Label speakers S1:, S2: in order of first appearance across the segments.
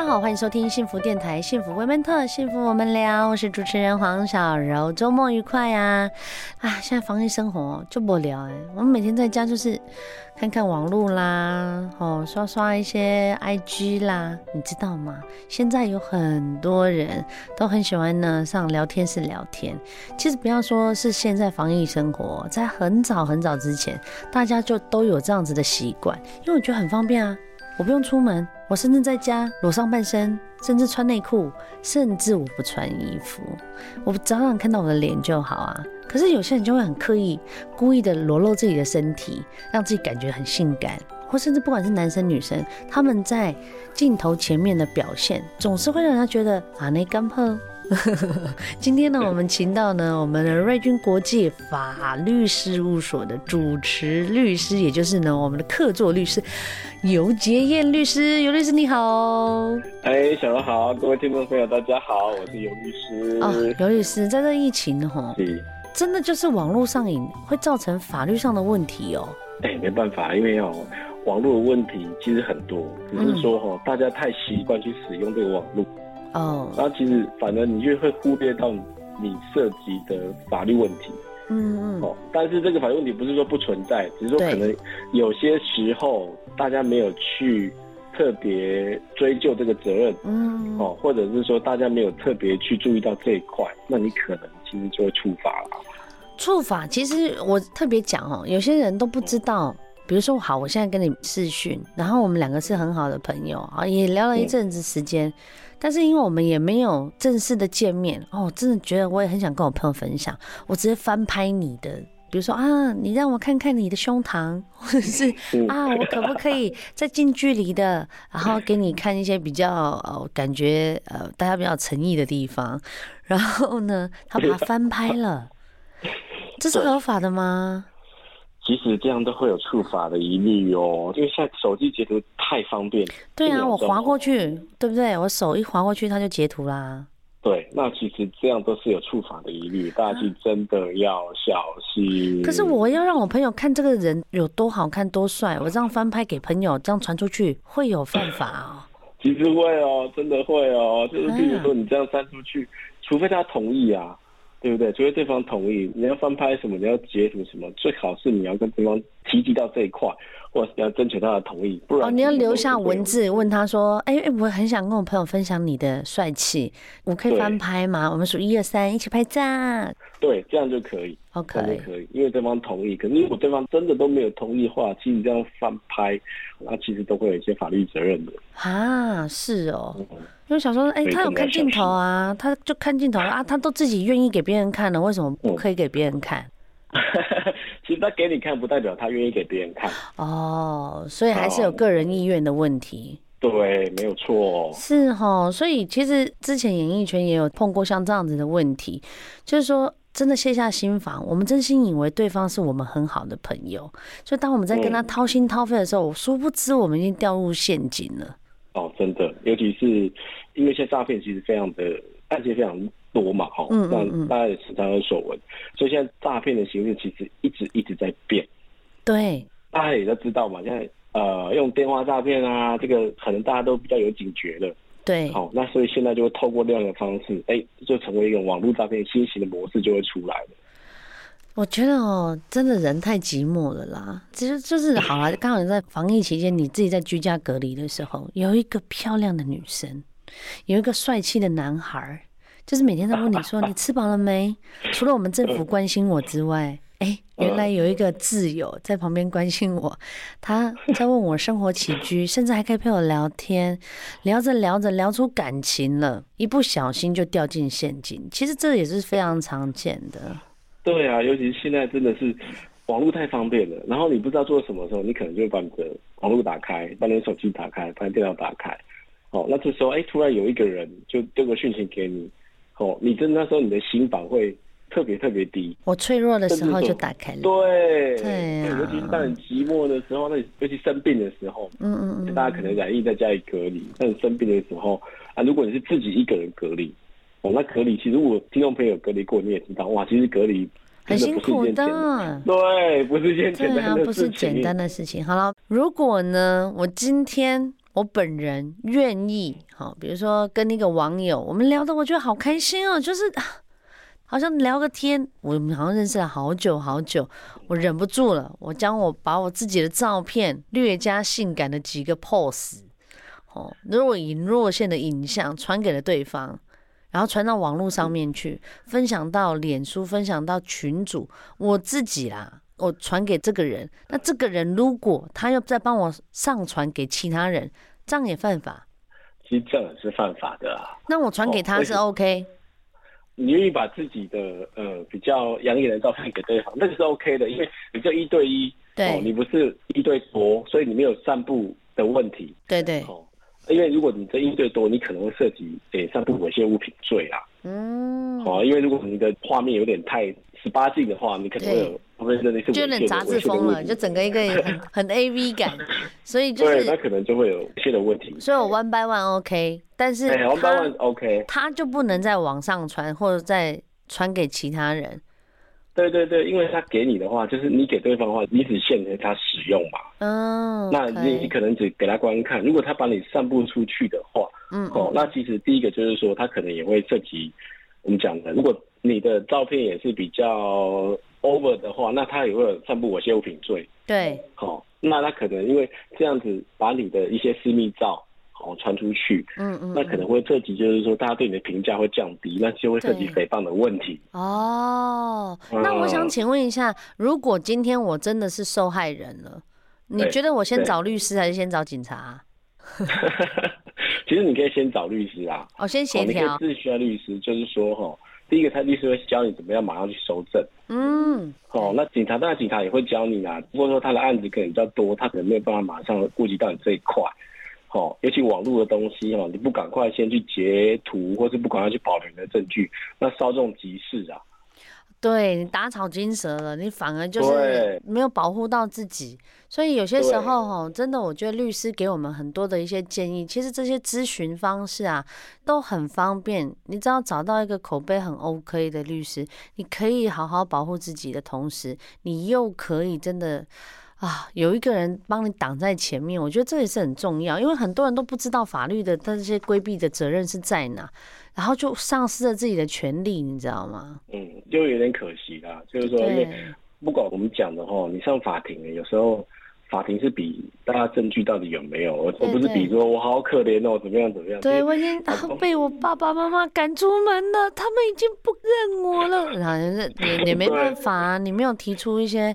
S1: 大家好，欢迎收听幸福电台，幸福 Women Talk，幸福我们聊。我是主持人黄小柔，周末愉快呀！啊，现在防疫生活就不聊哎，我们每天在家就是看看网络啦，哦，刷刷一些 IG 啦，你知道吗？现在有很多人都很喜欢呢上聊天室聊天。其实不要说是现在防疫生活，在很早很早之前，大家就都有这样子的习惯，因为我觉得很方便啊。我不用出门，我甚至在家裸上半身，甚至穿内裤，甚至我不穿衣服，我早晚看到我的脸就好啊。可是有些人就会很刻意、故意的裸露自己的身体，让自己感觉很性感，或甚至不管是男生女生，他们在镜头前面的表现，总是会让人家觉得啊，那干破。今天呢，我们请到呢我们的瑞军国际法律事务所的主持律师，也就是呢我们的客座律师尤洁燕律师。尤律师你好，
S2: 哎，小柔好，各位听众朋友大家好，我是尤律师。
S1: 哦，尤律师，在这疫情哈，是真的就是网络上瘾会造成法律上的问题哦。
S2: 哎，没办法，因为哦网络的问题其实很多，只是说哈大家太习惯去使用这个网络。哦，oh. 然后其实反而你就会忽略到你涉及的法律问题，嗯嗯，哦，但是这个法律问题不是说不存在，只是说可能有些时候大家没有去特别追究这个责任，嗯，哦，或者是说大家没有特别去注意到这一块，那你可能其实就会触法了。
S1: 触法其实我特别讲哦，有些人都不知道。比如说，好，我现在跟你视讯，然后我们两个是很好的朋友啊，也聊了一阵子时间，嗯、但是因为我们也没有正式的见面哦，真的觉得我也很想跟我朋友分享，我直接翻拍你的，比如说啊，你让我看看你的胸膛，或者是啊，我可不可以再近距离的，然后给你看一些比较呃感觉呃大家比较诚意的地方，然后呢，他把它翻拍了，这是合法的吗？
S2: 其实这样都会有触法的疑虑哦，因为现在手机截图太方便。
S1: 对啊，我滑过去，对不对？我手一滑过去，它就截图啦。
S2: 对，那其实这样都是有触法的疑虑，大家是真的要小心。
S1: 可是我要让我朋友看这个人有多好看、多帅，我这样翻拍给朋友，这样传出去会有犯法哦。
S2: 其实会哦，真的会哦，就是比如说你这样删出去，除非他同意啊。对不对？除非对方同意，你要翻拍什么，你要截图什么，最好是你要跟对方提及到这一块，或者你要征求他的同意，不然
S1: 哦，你要留下文字问他说：“哎哎，我很想跟我朋友分享你的帅气，我可以翻拍吗？我们数一二三，一起拍照。”
S2: 对，这样就可以。OK，可以，因为对方同意。可是如果对方真的都没有同意的话，其实你这样翻拍，那其实都会有一些法律责任的。
S1: 啊，是哦。嗯因为想说，哎、欸，他有看镜头啊，他就看镜头啊，他都自己愿意给别人看了，为什么不可以给别人看？
S2: 嗯、其实他给你看，不代表他愿意给别人看。
S1: 哦，所以还是有个人意愿的问题。
S2: 对，没有错。是
S1: 哈，所以其实之前演艺圈也有碰过像这样子的问题，就是说真的卸下心防，我们真心以为对方是我们很好的朋友，所以当我们在跟他掏心掏肺的时候，我殊不知我们已经掉入陷阱了。
S2: 哦，真的，尤其是因为现在诈骗其实非常的案件非常多嘛，哈、嗯，那大家也时常有所闻，所以现在诈骗的形式其实一直一直在变。
S1: 对，
S2: 大家也都知道嘛，现在呃用电话诈骗啊，这个可能大家都比较有警觉了。
S1: 对，
S2: 好、哦，那所以现在就会透过这样的方式，哎、欸，就成为一个网络诈骗新型的模式就会出来了。
S1: 我觉得哦，真的人太寂寞了啦。其实就是好了，刚好在防疫期间，你自己在居家隔离的时候，有一个漂亮的女生，有一个帅气的男孩，就是每天在问你说你吃饱了没？除了我们政府关心我之外，哎，原来有一个挚友在旁边关心我，他在问我生活起居，甚至还可以陪我聊天，聊着聊着聊出感情了，一不小心就掉进陷阱。其实这也是非常常见的。
S2: 对啊，尤其是现在真的是网络太方便了，然后你不知道做什么时候，你可能就会把你的网络打开，把你的手机打开，把你电脑打开，哦，那这时候哎，突然有一个人就丢个讯息给你，哦，你真的那时候你的心房会特别特别低。
S1: 我脆弱的时候就打开了。
S2: 对
S1: 对、啊，
S2: 尤其是当你寂寞的时候，那尤其生病的时候，
S1: 嗯嗯嗯，
S2: 大家可能染疫在家里隔离。但你生病的时候啊，如果你是自己一个人隔离，哦，那隔离其实我听众朋友隔离过，你也知道，哇，其实隔离
S1: 很辛苦的。
S2: 对，不是一件简单的事情。对啊，
S1: 不是简单的事情。好了，如果呢，我今天。我本人愿意，好，比如说跟那个网友，我们聊的我觉得好开心哦，就是好像聊个天，我们好像认识了好久好久，我忍不住了，我将我把我自己的照片略加性感的几个 pose，哦，若隐若现的影像传给了对方，然后传到网络上面去，分享到脸书，分享到群组，我自己啦。我传给这个人，那这个人如果他又再帮我上传给其他人，这样也犯法。
S2: 其实这样是犯法的啊。
S1: 那我传给他是 OK？、哦、
S2: 你愿意把自己的呃比较养眼的照片给对方，那个是 OK 的，因为你就一对一，
S1: 对、
S2: 哦，你不是一对多，所以你没有散步的问题。
S1: 对对。
S2: 哦，因为如果你这一对多，你可能会涉及诶散布猥亵物品罪啊。
S1: 嗯。
S2: 好、哦，因为如果你的画面有点太十八禁的话，你可能会有。
S1: 就有点杂志风了，就整个一个 很很 A V 感，所以就是
S2: 那可能就会有一些的问题。
S1: 所以我 one by one OK，但是他
S2: one by one OK，
S1: 他就不能在网上传或者再传给其他人。
S2: 对对对，因为他给你的话，就是你给对方的话，你只限制他使用嘛。
S1: 嗯、oh, okay，
S2: 那你你可能只给他观看。如果他把你散布出去的话，
S1: 嗯
S2: 哦，那其实第一个就是说，他可能也会涉及我们讲的，如果你的照片也是比较。over 的话，那他也会有散布猥亵物品罪。
S1: 对，
S2: 好、哦，那他可能因为这样子把你的一些私密照好传、哦、出去，
S1: 嗯，嗯嗯，
S2: 那可能会涉及，就是说大家对你的评价会降低，那就会涉及诽谤的问题。
S1: 哦，那我想请问一下、嗯，如果今天我真的是受害人了，你觉得我先找律师还是先找警察、啊？
S2: 其实你可以先找律师啊。
S1: 哦，先协调。你可以
S2: 自需要律师，就是说哈。第一个，他律师会教你怎么样马上去收证。
S1: 嗯，
S2: 哦，那警察当然警察也会教你啊，不过说他的案子可能比较多，他可能没有办法马上顾及到你这一块。哦，尤其网络的东西哦，你不赶快先去截图，或是不赶快去保留你的证据，那稍纵即逝啊。
S1: 对，你打草惊蛇了，你反而就是没有保护到自己，所以有些时候哈，真的，我觉得律师给我们很多的一些建议，其实这些咨询方式啊都很方便。你只要找到一个口碑很 OK 的律师，你可以好好保护自己的同时，你又可以真的啊有一个人帮你挡在前面，我觉得这也是很重要，因为很多人都不知道法律的这些规避的责任是在哪。然后就丧失了自己的权利，你知道吗？
S2: 嗯，就有点可惜啦。就是说，因为不管我们讲的话，你上法庭，有时候法庭是比大家证据到底有没有，而不是比说我好可怜哦，怎么样怎么样。
S1: 对，我已经被我爸爸妈妈赶出门了，他们已经不认我了。然后是也也没办法啊，你没有提出一些。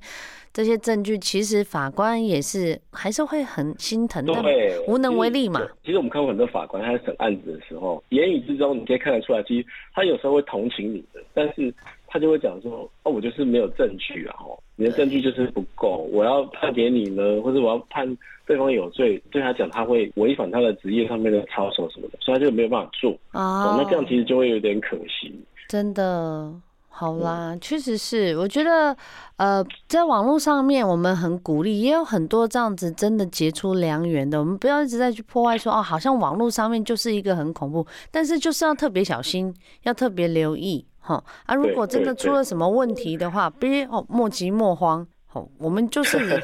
S1: 这些证据其实法官也是还是会很心疼的，对，无能为力嘛。
S2: 其实我们看过很多法官，他在审案子的时候，言语之中你可以看得出来，其实他有时候会同情你的，但是他就会讲说：“哦，我就是没有证据啊，哦，你的证据就是不够，我要判给你呢，或者我要判对方有罪，对他讲他会违反他的职业上面的操守什么的，所以他就没有办法做。哦，那这样其实就会有点可惜，
S1: 真的。”好啦，确实是，我觉得，呃，在网络上面，我们很鼓励，也有很多这样子真的结出良缘的。我们不要一直在去破坏，说哦，好像网络上面就是一个很恐怖，但是就是要特别小心，要特别留意，哈啊，如果真的出了什么问题的话，别哦莫急莫慌，哦，我们就 是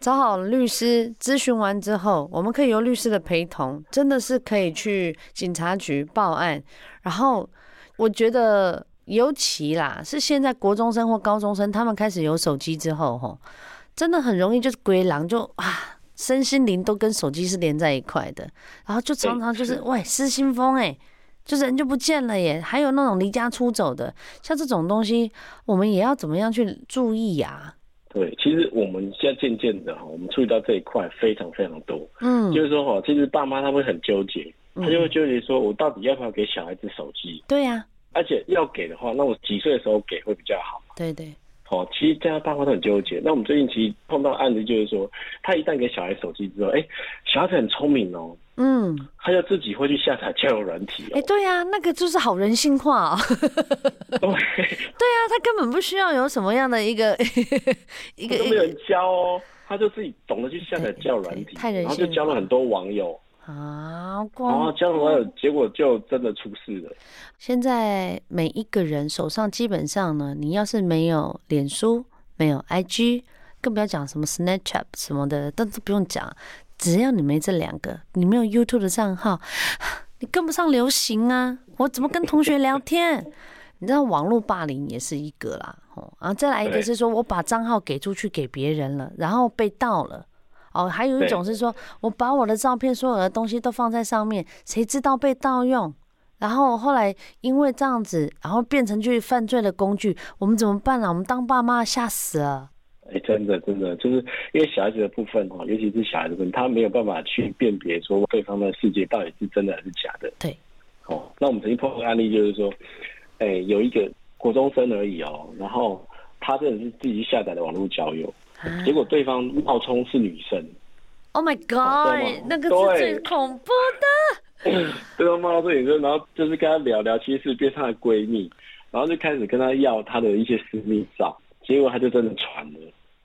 S1: 找好律师咨询完之后，我们可以由律师的陪同，真的是可以去警察局报案，然后我觉得。尤其啦，是现在国中生或高中生，他们开始有手机之后，吼，真的很容易就是归狼，就啊，身心灵都跟手机是连在一块的，然后就常常就是喂失心疯，哎，就人就不见了耶，还有那种离家出走的，像这种东西，我们也要怎么样去注意呀？
S2: 对，其实我们现在渐渐的哈，我们注意到这一块非常非常多，
S1: 嗯，
S2: 就是说哈，其实爸妈他会很纠结，他就会纠结说，我到底要不要给小孩子手机？
S1: 对呀。
S2: 而且要给的话，那我几岁的时候给会比较好？
S1: 对对，
S2: 好、哦，其实这样爸妈都很纠结。那我们最近其实碰到案子，就是说，他一旦给小孩手机之后，哎，小孩子很聪明哦，嗯，他就自己会去下载交友软体。
S1: 哎，对呀，那个就是好人性化。哦，对啊，他根本不需要有什么样的一个
S2: 一个都没有人教哦，他就自己懂得去下载交友软体，然后就交了很多网友啊，然后交了网友，结果就真的出事了。
S1: 现在每一个人手上基本上呢，你要是没有脸书，没有 IG，更不要讲什么 Snapchat 什么的，但都不用讲。只要你没这两个，你没有 YouTube 的账号，你跟不上流行啊！我怎么跟同学聊天？你知道网络霸凌也是一个啦，哦，然后再来一个是说我把账号给出去给别人了，然后被盗了，哦，还有一种是说我把我的照片所有的东西都放在上面，谁知道被盗用？然后后来因为这样子，然后变成去犯罪的工具，我们怎么办呢？我们当爸妈吓死了。
S2: 哎，真的，真的，就是因为小孩子的部分哈，尤其是小孩子部分，他没有办法去辨别说对方的世界到底是真的还是假的。
S1: 对，
S2: 哦，那我们曾经碰到案例，就是说，哎，有一个国中生而已哦，然后他真的是自己下载的网络交友，啊、结果对方冒充是女生。
S1: Oh my god，那个是最恐怖的。
S2: 对方冒充女生，然后就是跟他聊聊，其实是变成她的闺蜜，然后就开始跟他要他的一些私密照，结果他就真的传了。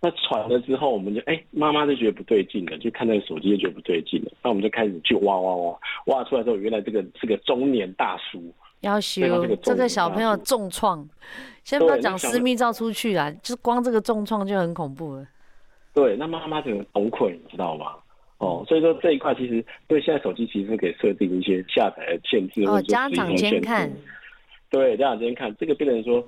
S2: 那传了之后，我们就哎，妈妈就觉得不对劲了，就看那个手机就觉得不对劲了。那我们就开始去挖挖挖，挖出来之后，原来这个是个中年大叔。
S1: 要修这个小朋友重创，先不要讲私密照出去啊，就光这个重创就很恐怖了。
S2: 对，那妈妈整个崩溃，你知道吗？哦，所以说这一块其实对现在手机其实是可以设定一些下载的限制
S1: 哦，家长监看。
S2: 对，家长监看，这个变成说。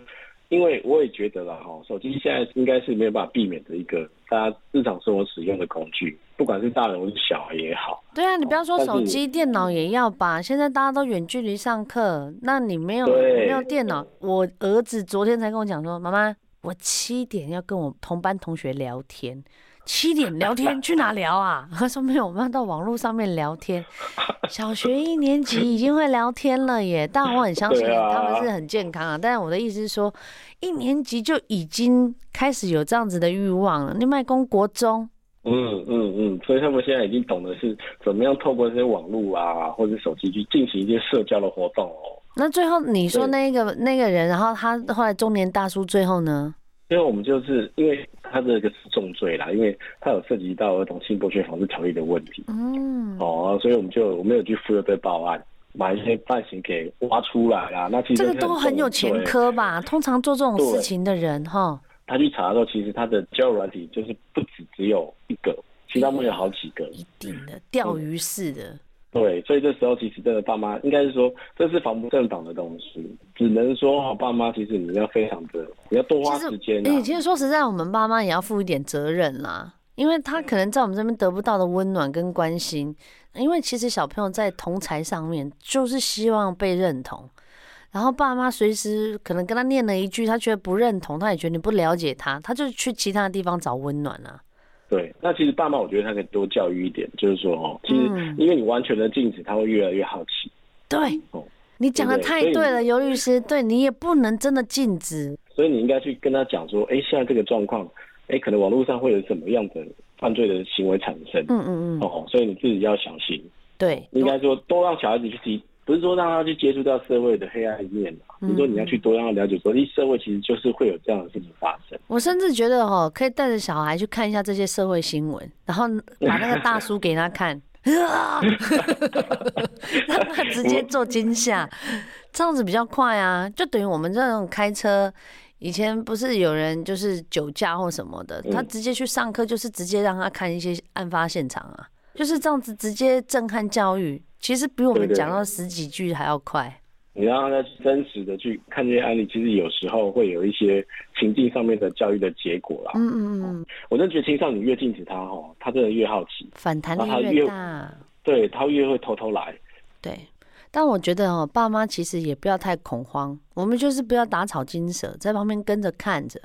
S2: 因为我也觉得啦，哈，手机现在应该是没有办法避免的一个大家日常生活使用的工具，不管是大人或是小孩也好。
S1: 对啊，你不要说手机，电脑也要吧。现在大家都远距离上课，那你没有没有电脑？我儿子昨天才跟我讲说，妈妈，我七点要跟我同班同学聊天。七点聊天去哪聊啊？他说没有，我们要到网络上面聊天。小学一年级已经会聊天了耶，但我很相信他们是很健康啊。但是我的意思是说，一年级就已经开始有这样子的欲望了。你卖公国中，
S2: 嗯嗯嗯，所以他们现在已经懂得是怎么样透过这些网络啊，或者手机去进行一些社交的活动哦。
S1: 那最后你说那个那个人，然后他后来中年大叔最后呢？
S2: 因为我们就是因为他这个是重罪啦，因为他有涉及到儿童性剥削防治条例的问题，嗯，哦，所以我们就我们有去妇幼队报案，把一些犯行给挖出来啦。那其实这个
S1: 都很有前科吧？通常做这种事情的人哈，
S2: 他去查的时候，其实他的交友软体就是不止只有一个，其他没有好几个，
S1: 一定的钓鱼式的。嗯
S2: 对，所以这时候其实真的爸妈应该是说，这是防不胜防的东西，只能说哈爸妈其实你要非常的，你要多花时间。
S1: 哎，其实说实在，我们爸妈也要负一点责任啦，因为他可能在我们这边得不到的温暖跟关心，因为其实小朋友在同才上面就是希望被认同，然后爸妈随时可能跟他念了一句，他觉得不认同，他也觉得你不了解他，他就去其他的地方找温暖啊。
S2: 对，那其实爸妈，我觉得他可以多教育一点，就是说哦，其实因为你完全的禁止，他会越来越好奇。
S1: 对，哦，你讲的太对了，尤律师，对你也不能真的禁止。
S2: 所以你应该去跟他讲说，哎，现在这个状况，哎，可能网络上会有什么样的犯罪的行为产生。嗯嗯嗯。哦，所以你自己要小心。
S1: 对，
S2: 应该说多让小孩子去提。不是说让他去接触到社会的黑暗面嘛？比如说你要去多让他了解说，说社会其实就是会有这样的事情发生。
S1: 我甚至觉得哦，可以带着小孩去看一下这些社会新闻，然后把那个大叔给他看，让 他直接做惊吓，这样子比较快啊。就等于我们这种开车，以前不是有人就是酒驾或什么的，他直接去上课，就是直接让他看一些案发现场啊，就是这样子直接震撼教育。其实比我们讲到十几句还要快。
S2: 你让他真实的去看这些案例，其实有时候会有一些情境上面的教育的结果啦。嗯嗯嗯。我真的觉得青少年越禁止他哦，他真的越好奇，
S1: 反弹力越大。
S2: 对，他越会偷偷来。
S1: 对，但我觉得哦，爸妈其实也不要太恐慌，我们就是不要打草惊蛇，在旁边跟着看着。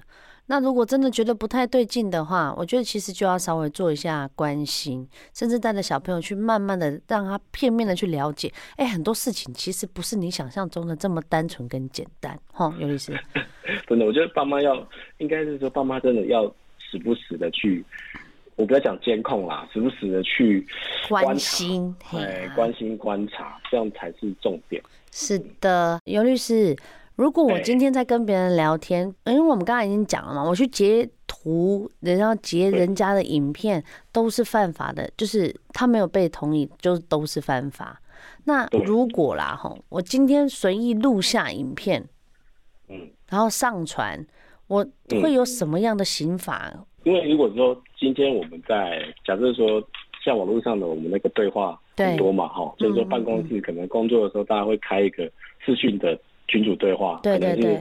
S1: 那如果真的觉得不太对劲的话，我觉得其实就要稍微做一下关心，甚至带着小朋友去慢慢的让他片面的去了解。哎，很多事情其实不是你想象中的这么单纯跟简单。哈，尤律师，
S2: 真的，我觉得爸妈要应该是说，爸妈真的要时不时的去我不要讲监控啦，时不时的去
S1: 关心，
S2: 哎，关心观察，这样才是重点。
S1: 是的，尤律师，如果我今天在跟别人聊天，因为我们刚才已经讲了嘛，我去截图，然后截人家的影片都是犯法的，就是他没有被同意，就都是犯法。那如果啦吼，我今天随意录下影片，嗯，然后上传，我会有什么样的刑罚？
S2: 因为如果说今天我们在假设说，像网络上的我们那个对话很多嘛，哈，所以说办公室可能工作的时候，大家会开一个视讯的群主对话，
S1: 对对对，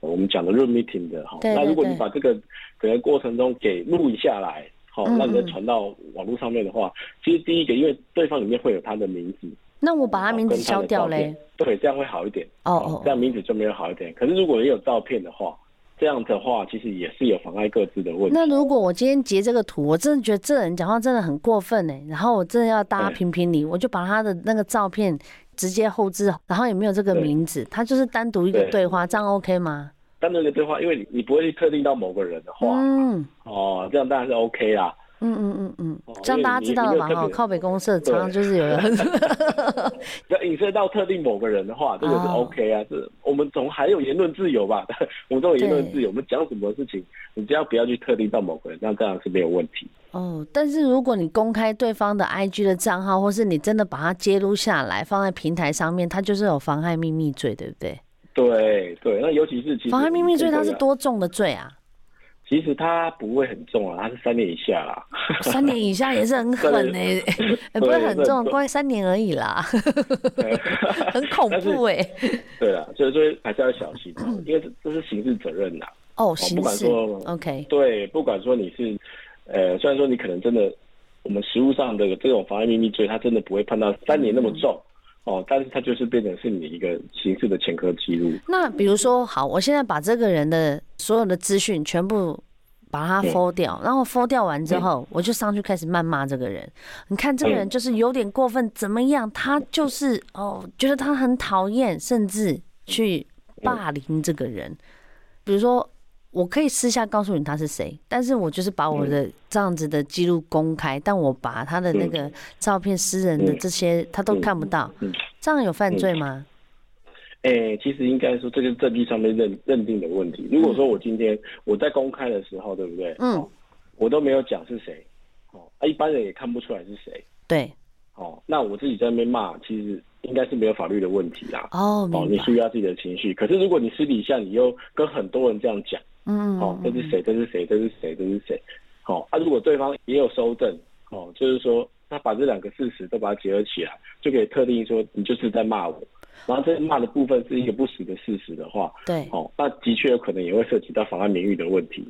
S2: 我们讲的 room meeting 的哈。那如果你把这个整个过程中给录下来，好，那你再传到网络上面的话，其实第一个，因为对方里面会有他的名字，
S1: 那我把他名字消掉嘞，
S2: 对，这样会好一点。哦哦，这样名字就没有好一点。可是如果也有照片的话。这样的话，其实也是有妨碍各自的问题。
S1: 那如果我今天截这个图，我真的觉得这人讲话真的很过分呢，然后我真的要大家评评理，我就把他的那个照片直接后置，然后也没有这个名字，它就是单独一个对话，这样 OK 吗？
S2: 单独一个对话，因为你你不会去特定到某个人的话，嗯，哦，这样当然是 OK 啦。
S1: 嗯嗯嗯嗯，这样大家知道了嘛？哈，靠北公社常常就是有人
S2: 要影射到特定某个人的话，这个是 OK 啊。是我们总还有言论自由吧？我们都有言论自由，我们讲什么事情，你只要不要去特定到某个人，那这样是没有问题。
S1: 哦，但是如果你公开对方的 IG 的账号，或是你真的把它揭露下来放在平台上面，它就是有妨害秘密罪，对不对？
S2: 对对，那尤其是
S1: 妨害秘密罪，它是多重的罪啊？
S2: 其实他不会很重啊，他是三年以下啦。
S1: 三年以下也是很狠呢、不会很重，关三年而已啦，很恐怖哎、欸。
S2: 对啦，所以说还是要小心，因为这这是刑事责任呐。
S1: 哦，刑事。OK。
S2: 对，不管说你是，呃，虽然说你可能真的，我们实务上的这种妨碍秘密罪，他真的不会判到三年那么重。哦，但是他就是变成是你一个刑事的前科记录。
S1: 那比如说，好，我现在把这个人的所有的资讯全部把它 FO 掉，然后 FO 掉完之后，我就上去开始谩骂这个人。你看这个人就是有点过分，怎么样？他就是哦，觉得他很讨厌，甚至去霸凌这个人。比如说。我可以私下告诉你他是谁，但是我就是把我的这样子的记录公开，但我把他的那个照片、私人的这些他都看不到，这样有犯罪吗？
S2: 哎、欸，其实应该说这个证据上面认认定的问题。如果说我今天我在公开的时候，对不对？嗯，我都没有讲是谁，哦，啊，一般人也看不出来是谁。
S1: 对，
S2: 哦，那我自己在那边骂，其实应该是没有法律的问题啦。
S1: 哦，
S2: 哦，你需要自己的情绪。可是如果你私底下你又跟很多人这样讲。嗯，哦，这是谁？这是谁？这是谁？这是谁？哦，啊，如果对方也有收证，哦，就是说他把这两个事实都把它结合起来，就可以特定说你就是在骂我，然后这骂的部分是一个不实的事实的话，
S1: 对，
S2: 哦，那的确有可能也会涉及到妨碍名誉的问题。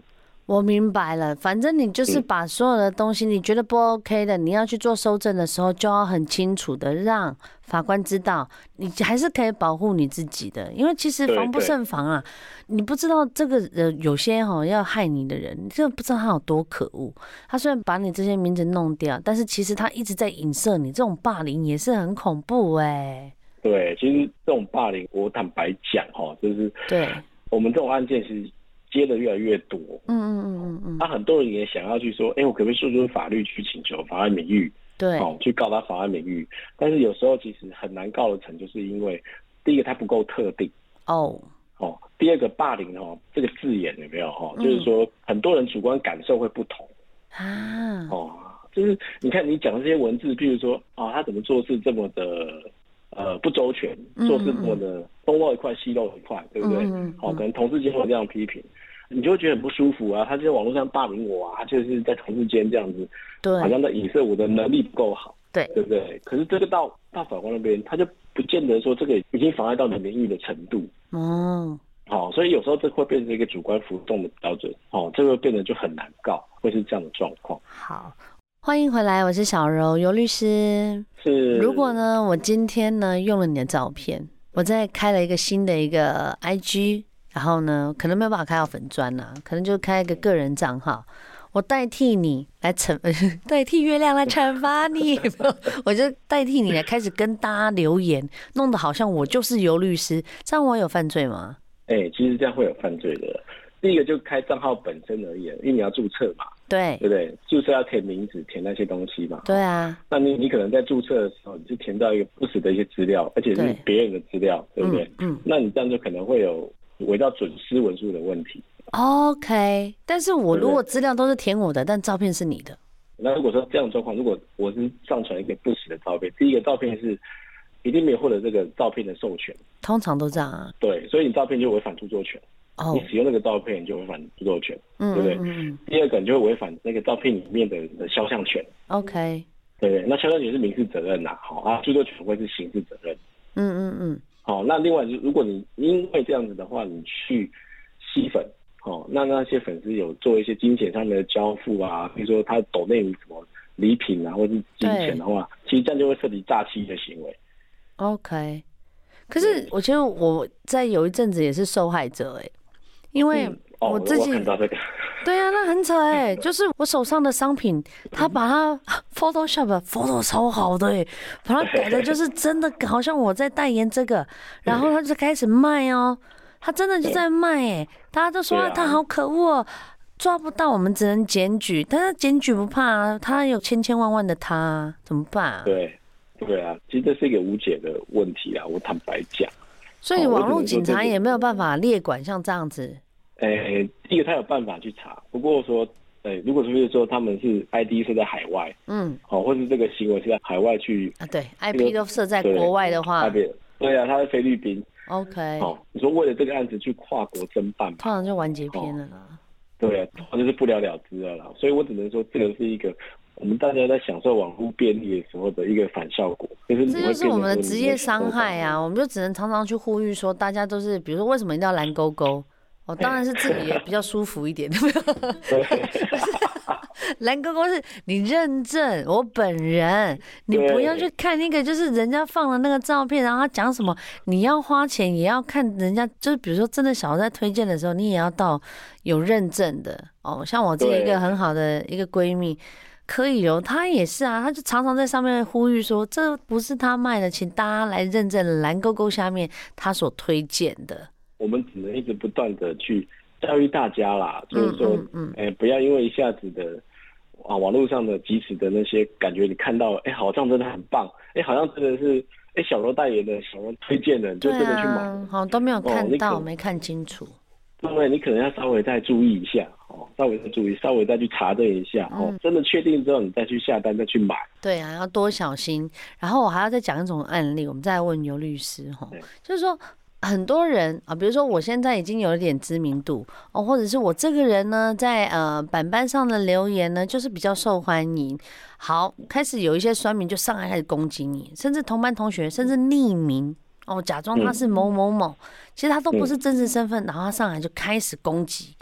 S1: 我明白了，反正你就是把所有的东西，你觉得不 OK 的，你要去做收证的时候，就要很清楚的让法官知道，你还是可以保护你自己的，因为其实防不胜防啊。你不知道这个人有些哈要害你的人，你真的不知道他有多可恶。他虽然把你这些名字弄掉，但是其实他一直在影射你，这种霸凌也是很恐怖哎。
S2: 对，其实这种霸凌，我坦白讲哈，就是对我们这种案件其实。接的越来越多，嗯嗯嗯嗯嗯，那、啊、很多人也想要去说，哎、欸，我可不可以诉诸法律去请求妨碍名誉？
S1: 对，
S2: 哦，去告他妨碍名誉。但是有时候其实很难告得成，就是因为第一个他不够特定，哦，哦，第二个霸凌哦，这个字眼有没有哈？就是说很多人主观感受会不同。啊，哦，就是你看你讲的这些文字，譬如说啊，他怎么做事这么的呃不周全，做事这么的东漏一块西漏一块，对不对？好，可能同事间会这样批评。你就会觉得很不舒服啊！他就在网络上霸凌我啊！他就是在同事间这样子，对，好像在影射我的能力不够好，对，对不对？可是这个到大法官那边，他就不见得说这个已经妨碍到你名誉的程度。哦，好，所以有时候这会变成一个主观浮动的标准。哦，这个变得就很难告，会是这样的状况。
S1: 好，欢迎回来，我是小柔尤律师。是，如果呢，我今天呢用了你的照片，我在开了一个新的一个 IG。然后呢，可能没有办法开到粉砖呐，可能就开一个个人账号，我代替你来惩，代替月亮来惩罚你，我就代替你来开始跟大家留言，弄得好像我就是尤律师，这样我有犯罪吗？
S2: 哎、欸，其实这样会有犯罪的。第一个就开账号本身而言，因为你要注册嘛，
S1: 对，
S2: 对不对？注册要填名字，填那些东西嘛。
S1: 对啊。
S2: 那你你可能在注册的时候，你就填到一个不实的一些资料，而且是别人的资料，对，对不对？嗯，嗯。那你这样就可能会有伪造准私文书的问题。
S1: OK，但是我如果资料都是填我的，但照片是你的，
S2: 那如果说这样状况，如果我是上传一个不实的照片，第一个照片是一定没有获得这个照片的授权，
S1: 通常都这样啊。
S2: 对，所以你照片就违反著作权。哦，你使用那个照片你就违反著作权，嗯，对不对？嗯。第二个你就会违反那个照片里面的的肖像权。
S1: OK。
S2: 对对，那肖像权是民事责任呐，好啊，著作权会是刑事责任。
S1: 嗯嗯嗯。
S2: 好，那另外就如果你因为这样子的话，你去吸粉。哦，那那些粉丝有做一些金钱上面的交付啊，比如说他抖内什么礼品啊，或者是金钱的话，其实这样就会涉及诈欺的行为。
S1: OK，可是我觉得我在有一阵子也是受害者哎、欸，因为我自己、嗯哦、我这个，对啊，那很扯哎、欸，就是我手上的商品，他把它 Photoshop photo 超好的哎、欸，把它改的就是真的好像我在代言这个，然后他就开始卖哦、喔。他真的就在卖哎、欸，大家都说他好可恶、喔，抓不到我们只能检举，但是检举不怕啊，他有千千万万的他怎么办、啊？
S2: 对，对啊，其实这是一个无解的问题啊，我坦白讲。
S1: 所以网络警察也没有办法列管像这样子。
S2: 哎、欸，第一个他有办法去查，不过说，哎、欸，如果说说他们是 ID 设在海外，嗯，哦，或是这个行为是在海外去啊，
S1: 对，IP 都设在国外的话，
S2: 对，对啊，他在菲律宾。
S1: OK，
S2: 好，你说为了这个案子去跨国侦办，
S1: 通常就完结篇了啦。
S2: 对啊，通常就是不了了之了啦。所以我只能说，这个是一个我们大家在享受网络便利的时候的一个反效果。就是这
S1: 就是我们的职业伤害啊！我们就只能常常去呼吁说，大家都是，比如说为什么一定要蓝勾勾？哦，当然是自己也比较舒服一点，对不对？蓝勾勾是你认证我本人，你不要去看那个，就是人家放的那个照片，然后他讲什么，你要花钱也要看人家，就是比如说真的想要在推荐的时候，你也要到有认证的哦。像我这一个很好的一个闺蜜柯以柔，他也是啊，他就常常在上面呼吁说，这不是他卖的，请大家来认证蓝勾勾下面他所推荐的。
S2: 我们只能一直不断的去教育大家啦，就是说，哎、嗯嗯欸，不要因为一下子的。啊，网络上的即时的那些感觉，你看到，哎、欸，好像真的很棒，哎、欸，好像真的是，哎、欸，小罗代言的，小罗推荐的，就真的去买，啊、
S1: 好都没有看到，哦、没看清楚。
S2: 对，你可能要稍微再注意一下，哦，稍微再注意，稍微再去查证一下，哦，嗯、真的确定之后，你再去下单，再去买。
S1: 对啊，要多小心。然后我还要再讲一种案例，我们再问尤律师，哈，就是说。很多人啊，比如说我现在已经有一点知名度哦，或者是我这个人呢，在呃板板上的留言呢，就是比较受欢迎。好，开始有一些酸民就上来开始攻击你，甚至同班同学，甚至匿名哦，假装他是某某某，其实他都不是真实身份，然后他上来就开始攻击，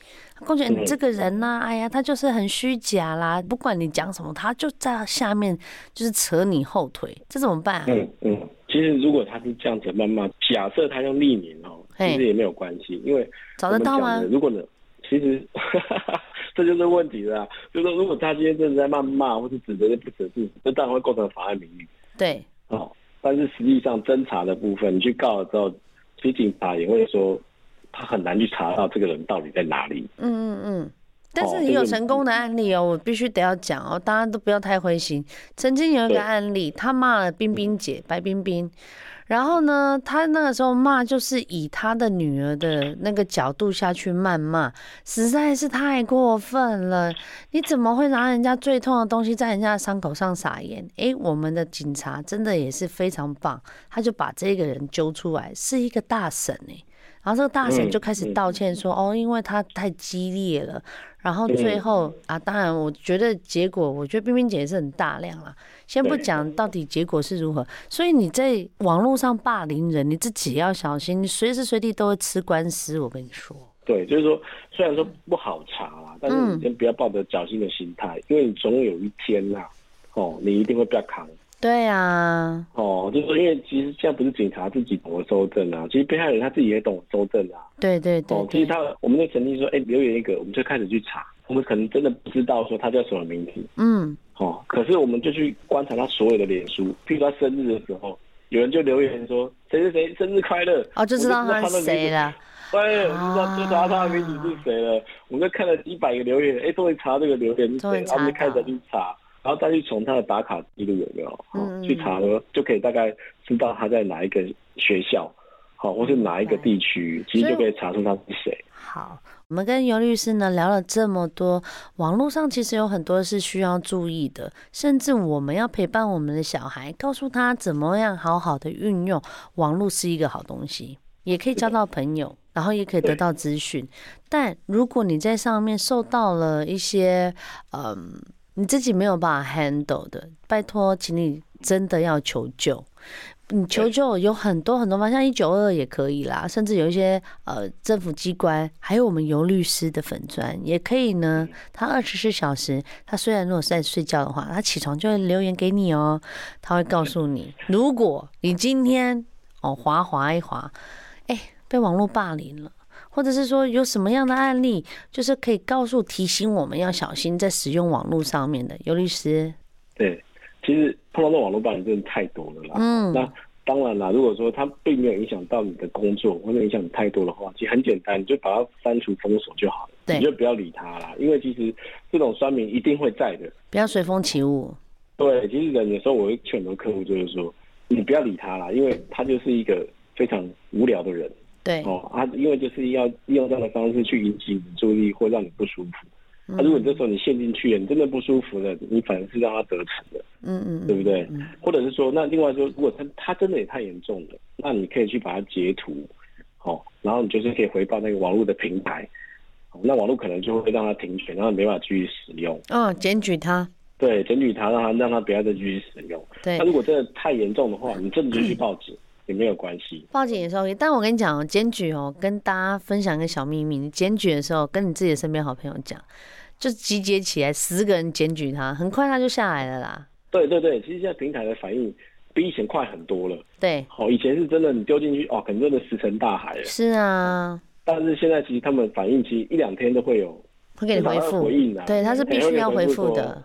S1: 攻击你这个人呢、啊，哎呀，他就是很虚假啦，不管你讲什么，他就在下面就是扯你后腿，这怎么办啊？
S2: 嗯嗯。其实，如果他是这样子慢慢假设他用匿名哦，其实也没有关系，因为
S1: 找得到吗？
S2: 如果呢，其实 这就是问题了。就是说，如果他今天真的在谩骂或是指责的不实事实，这当然会构成妨碍名誉。
S1: 对，
S2: 哦，但是实际上侦查的部分，你去告了之后，其实警察也会说，他很难去查到这个人到底在哪里。嗯嗯嗯。
S1: 但是你有成功的案例哦，我必须得要讲哦，大家都不要太灰心。曾经有一个案例，他骂了冰冰姐白冰冰，然后呢，他那个时候骂就是以他的女儿的那个角度下去谩骂，实在是太过分了。你怎么会拿人家最痛的东西在人家的伤口上撒盐？诶，我们的警察真的也是非常棒，他就把这个人揪出来，是一个大神哎。然后这个大神就开始道歉说：“哦，因为他太激烈了。”然后最后啊，当然我觉得结果，我觉得冰冰姐也是很大量啦。先不讲到底结果是如何，所以你在网络上霸凌人，你自己要小心，你随时随地都会吃官司。我跟你说，
S2: 对，就是说虽然说不好查啦，但是你先不要抱着侥幸的心态，因为你总有一天呐，哦，你一定会被扛。
S1: 对啊，
S2: 哦，就是说，因为其实现在不是警察自己懂得搜证啊，其实被害人他自己也懂得搜证啊。
S1: 对对对，对。
S2: 哦，其实他，我们就曾经说，哎，留言一个，我们就开始去查，我们可能真的不知道说他叫什么名字。嗯。哦，可是我们就去观察他所有的脸书，譬如他生日的时候，有人就留言说谁谁谁生日快乐，
S1: 哦，就知道他是谁了。
S2: 对，我们知道就查他的名字是谁了。我们就看了几百个留言，哎，终于查这个留言是谁，然后我们就开始去查，然后再去从他的打卡记录有没有，嗯、去查了就可以大概知道他在哪一个学校，好，或是哪一个地区，其实就可以查出他是谁。
S1: 好，我们跟尤律师呢聊了这么多，网络上其实有很多是需要注意的，甚至我们要陪伴我们的小孩，告诉他怎么样好好的运用网络是一个好东西，也可以交到朋友，然后也可以得到资讯。但如果你在上面受到了一些，嗯，你自己没有办法 handle 的，拜托，请你真的要求救。你求救有很多很多方向，像一九二二也可以啦，甚至有一些呃政府机关，还有我们游律师的粉砖也可以呢。他二十四小时，他虽然如果是在睡觉的话，他起床就会留言给你哦，他会告诉你，如果你今天哦滑滑一滑，哎被网络霸凌了，或者是说有什么样的案例，就是可以告诉提醒我们要小心在使用网络上面的尤律师。
S2: 对。其实碰到的网络霸凌真的太多了啦。嗯，那当然啦，如果说它并没有影响到你的工作，或者影响你太多的话，其实很简单，你就把它删除封锁就好了。对，你就不要理它啦。因为其实这种酸民一定会在的。
S1: 不要随风起舞。
S2: 对，其实人有时候我会劝很多客户，就是说你不要理他啦，因为他就是一个非常无聊的人。
S1: 对。
S2: 哦，他因为就是要利用这样的方式去引起你注意力，或让你不舒服。那、嗯、如果你这时候你陷进去了，你真的不舒服了，你反而是让他得逞的，嗯嗯，对不对？嗯、或者是说，那另外说，如果他他真的也太严重了，那你可以去把它截图，好，然后你就是可以回报那个网络的平台，那网络可能就会让他停权，然后没办法继续使用。
S1: 嗯、哦，检举他。
S2: 对，检举他，让他让他不要再继续使用。对。那如果真的太严重的话，你真的就去 报警也没有关系。
S1: 报警也是 OK，但我跟你讲哦，检举哦，跟大家分享一个小秘密，你检举的时候跟你自己的身边好朋友讲。就集结起来，十个人检举他，很快他就下来了啦。
S2: 对对对，其实现在平台的反应比以前快很多了。
S1: 对，
S2: 好，以前是真的你丢进去哦，可能真的石沉大海了。
S1: 是啊，
S2: 但是现在其实他们反应其实一两天都会有，
S1: 会给你回复。回应的，对，他是必须要回复的。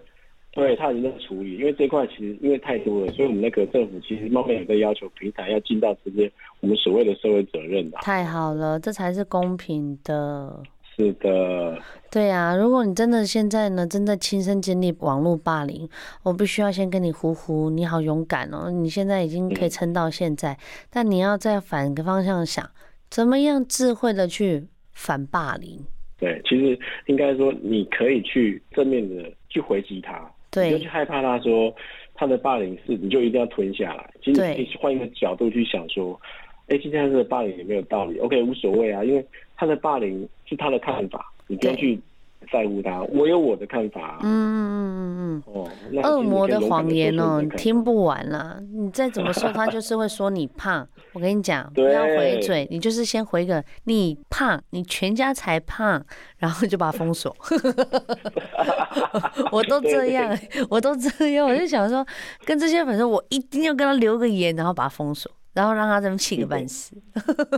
S2: 对，他已经在处理，因为这块其实因为太多了，所以我们那个政府其实慢慢也在要求平台要尽到这些我们所谓的社会责任的。
S1: 太好了，这才是公平的。
S2: 是的，
S1: 对呀、啊。如果你真的现在呢，真的亲身经历网络霸凌，我必须要先跟你呼呼，你好勇敢哦！你现在已经可以撑到现在，嗯、但你要再反个方向想，怎么样智慧的去反霸凌？
S2: 对，其实应该说，你可以去正面的去回击他，对，你就去害怕他说他的霸凌是，你就一定要吞下来。其实可以换一个角度去想说。哎，今天这个霸凌也没有道理，OK，无所谓啊，因为他的霸凌是他的看法，你不用去在乎他，我有我的看法。嗯嗯嗯嗯哦，
S1: 恶魔的谎言哦，你听不完了，你再怎么说，他就是会说你胖。我跟你讲，不要回嘴，你就是先回个你胖，你全家才胖，然后就把他封锁。我都这样，我都这样，我就想说，跟这些粉丝，我一定要跟他留个言，然后把他封锁。然后让他这么气个半死，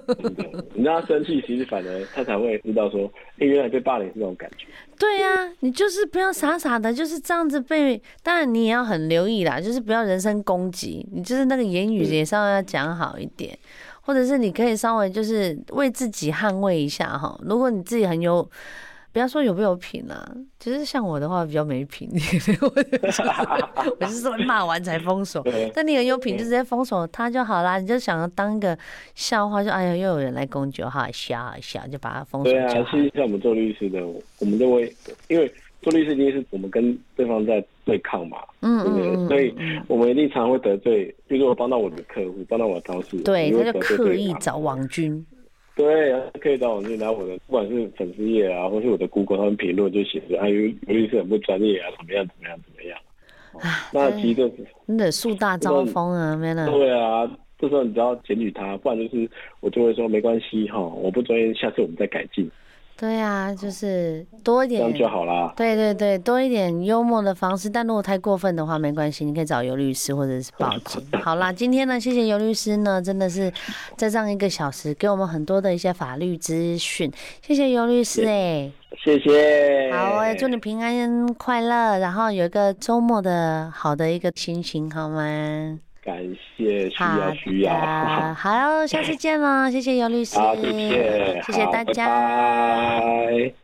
S2: 你让他生气，其实反而他才会知道说，哎，原来被霸凌是这种感觉。
S1: 对呀、啊，你就是不要傻傻的，就是这样子被。当然你也要很留意啦，就是不要人身攻击，你就是那个言语也稍微要讲好一点，或者是你可以稍微就是为自己捍卫一下哈。如果你自己很有。不要说有没有品啊，其实像我的话比较没品，我就是说骂完才封锁。但你很有品，就直接封锁他就好啦。你就想要当一个笑话，就哎呀，又有人来攻击，哈笑好笑，就把他封锁。对啊，
S2: 其实像我们做律师的，我们都会，因为做律师一定是我们跟对方在对抗嘛，嗯嗯，所以我们一定常会得罪，比如说我帮到我的客户，帮到我的当事人，
S1: 对，他就刻意找网军。
S2: 对，可以到我去拿我的，不管是粉丝页啊，或是我的 Google 他们评论就写着，啊，尤尤律师很不专业啊，怎么样，怎么样，怎么样。啊，那其实就是
S1: 真的树大招风啊，没了。
S2: 对啊，这时候你只要检举他，不然就是我就会说没关系哈，我不专业，下次我们再改进。
S1: 对啊，就是多一点，
S2: 这样就好啦。
S1: 对对对，多一点幽默的方式，但如果太过分的话，没关系，你可以找尤律师或者是报警。好啦，今天呢，谢谢尤律师呢，真的是在这样一个小时给我们很多的一些法律资讯，谢谢尤律师哎，
S2: 谢谢。
S1: 好，我也祝你平安快乐，然后有一个周末的好的一个心情，好吗？
S2: 感谢，需要需要，
S1: 好，下次见了，谢谢姚律师，
S2: 好，谢谢，
S1: 谢谢大家。
S2: 拜拜。